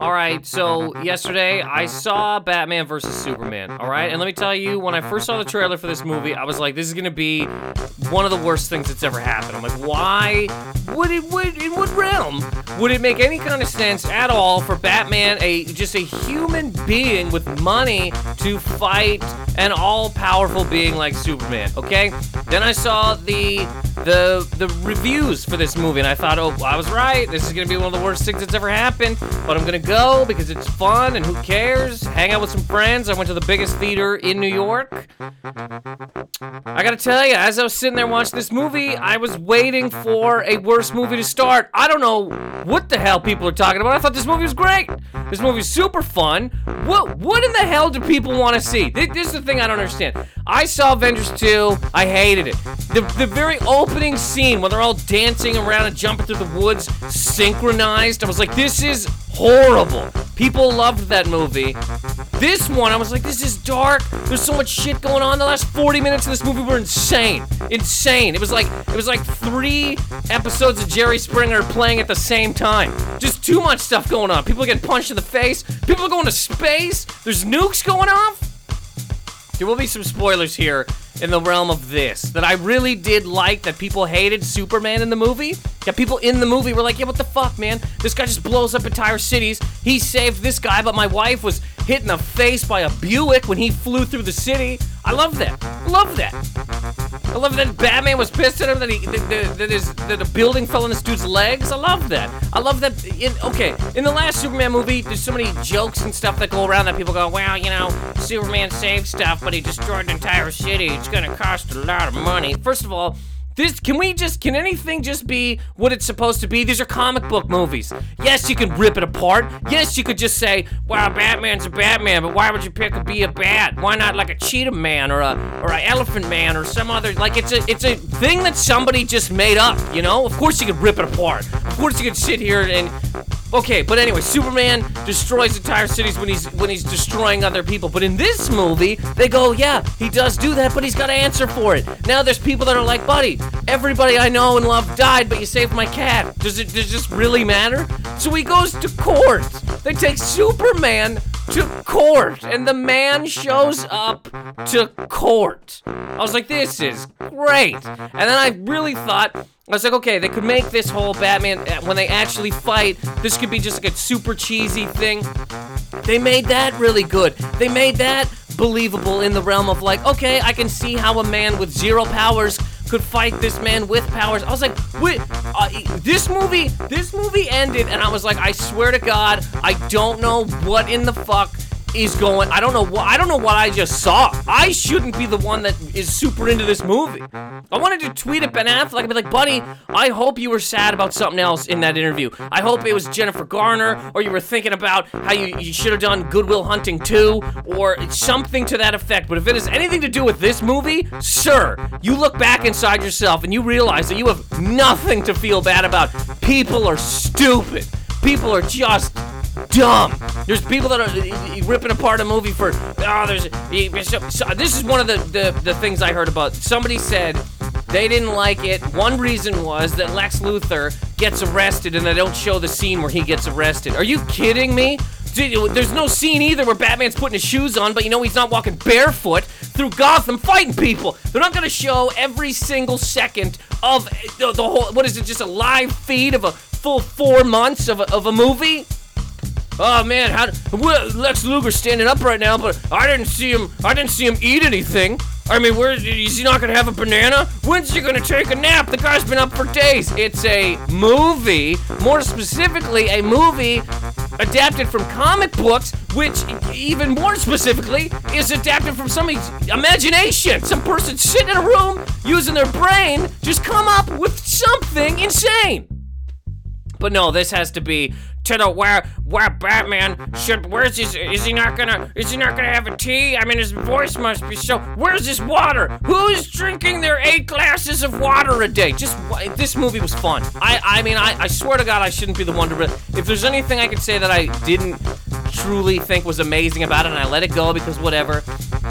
All right, so yesterday I saw Batman versus Superman. All right, and let me tell you, when I first saw the trailer for this movie, I was like, this is gonna be one of the worst things that's ever happened. I'm like, why would it? Would in what realm would it make any kind of sense at all for Batman, a just a human being with money, to fight an all-powerful being like Superman? Okay. Then I saw the the the reviews for this movie, and I thought, oh, I was right. This is gonna be one of the worst things that's ever happened. But I'm gonna go because it's fun and who cares? Hang out with some friends. I went to the biggest theater in New York. I gotta tell you, as I was sitting there watching this movie, I was waiting for a worse movie to start. I don't know what the hell people are talking about. I thought this movie was great. This movie's super fun. What what in the hell do people want to see? This, this is the thing I don't understand. I saw Avengers 2. I hated it. The, the very opening scene when they're all dancing around and jumping through the woods, synchronized, I was like, this is horrible. People loved that movie. This one, I was like, this is dark. There's so much shit going on. The last 40 minutes of this movie were insane. Insane. It was like it was like three episodes of Jerry Springer playing at the same time. Just too much stuff going on. People getting punched in the face. People are going to space. There's nukes going off. There will be some spoilers here in the realm of this that I really did like that people hated Superman in the movie. Yeah, people in the movie were like, yeah, what the fuck, man? This guy just blows up entire cities. He saved this guy, but my wife was hit in the face by a Buick when he flew through the city. I love that. Love that. I love that Batman was pissed at him that he that, that, his, that a building fell on this dude's legs. I love that. I love that. In, okay, in the last Superman movie, there's so many jokes and stuff that go around that people go, well, you know, Superman saved stuff, but he destroyed an entire city. It's gonna cost a lot of money. First of all. This can we just can anything just be what it's supposed to be? These are comic book movies. Yes, you can rip it apart. Yes, you could just say, "Wow, Batman's a Batman," but why would you pick a be a bat? Why not like a cheetah man or a or a elephant man or some other like it's a it's a thing that somebody just made up, you know? Of course you could rip it apart. Of course you could sit here and Okay, but anyway, Superman destroys entire cities when he's when he's destroying other people. But in this movie, they go, yeah, he does do that, but he's got to answer for it. Now there's people that are like, buddy, everybody I know and love died, but you saved my cat. Does it does this really matter? So he goes to court. They take Superman to court, and the man shows up to court. I was like, this is great. And then I really thought, I was like, okay, they could make this whole Batman uh, when they actually fight. This could be just like a super cheesy thing. They made that really good. They made that believable in the realm of like, okay, I can see how a man with zero powers could fight this man with powers. I was like, wait, uh, this movie, this movie ended, and I was like, I swear to God, I don't know what in the fuck is going. I don't know what I don't know what I just saw. I shouldn't be the one that is super into this movie. I wanted to tweet at Ben Affleck and be like, buddy, I hope you were sad about something else in that interview. I hope it was Jennifer Garner, or you were thinking about how you, you should have done Good Will Hunting 2, or something to that effect. But if it has anything to do with this movie, sir, you look back inside yourself and you realize that you have nothing to feel bad about. People are stupid. People are just dumb. There's people that are ripping apart a movie for oh, there's this is one of the, the the things I heard about. Somebody said they didn't like it. One reason was that Lex Luthor gets arrested and they don't show the scene where he gets arrested. Are you kidding me? There's no scene either where Batman's putting his shoes on, but you know he's not walking barefoot through Gotham fighting people. They're not gonna show every single second of uh, the, the whole. What is it? Just a live feed of a full four months of a, of a movie? Oh man, how well, Lex Luger's standing up right now, but I didn't see him. I didn't see him eat anything. I mean, where is he not gonna have a banana? When's he gonna take a nap? The guy's been up for days. It's a movie, more specifically, a movie adapted from comic books, which even more specifically is adapted from somebody's imagination. Some person sitting in a room using their brain just come up with something insane. But no, this has to be to the where where Batman should where's his is he not gonna is he not gonna have a tea? I mean his voice must be so where's his water? Who's drinking their eight glasses of water a day? Just this movie was fun. I I mean I, I swear to God I shouldn't be the one to if there's anything I could say that I didn't truly think was amazing about it and I let it go because whatever.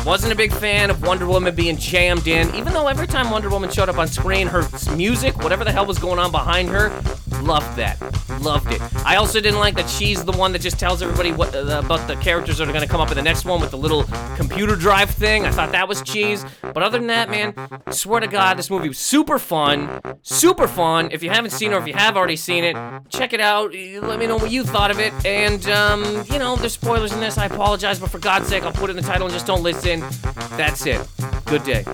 Wasn't a big fan of Wonder Woman being jammed in, even though every time Wonder Woman showed up on screen, her music, whatever the hell was going on behind her, loved that. Loved it. I also didn't like that she's the one that just tells everybody what uh, about the characters that are gonna come up in the next one with the little computer drive thing. I thought that was cheese. But other than that, man, swear to God, this movie was super fun. Super fun. If you haven't seen it or if you have already seen it, check it out. Let me know what you thought of it. And um, you know, there's spoilers in this. I apologize, but for God's sake, I'll put it in the title and just don't listen. That's it. Good day.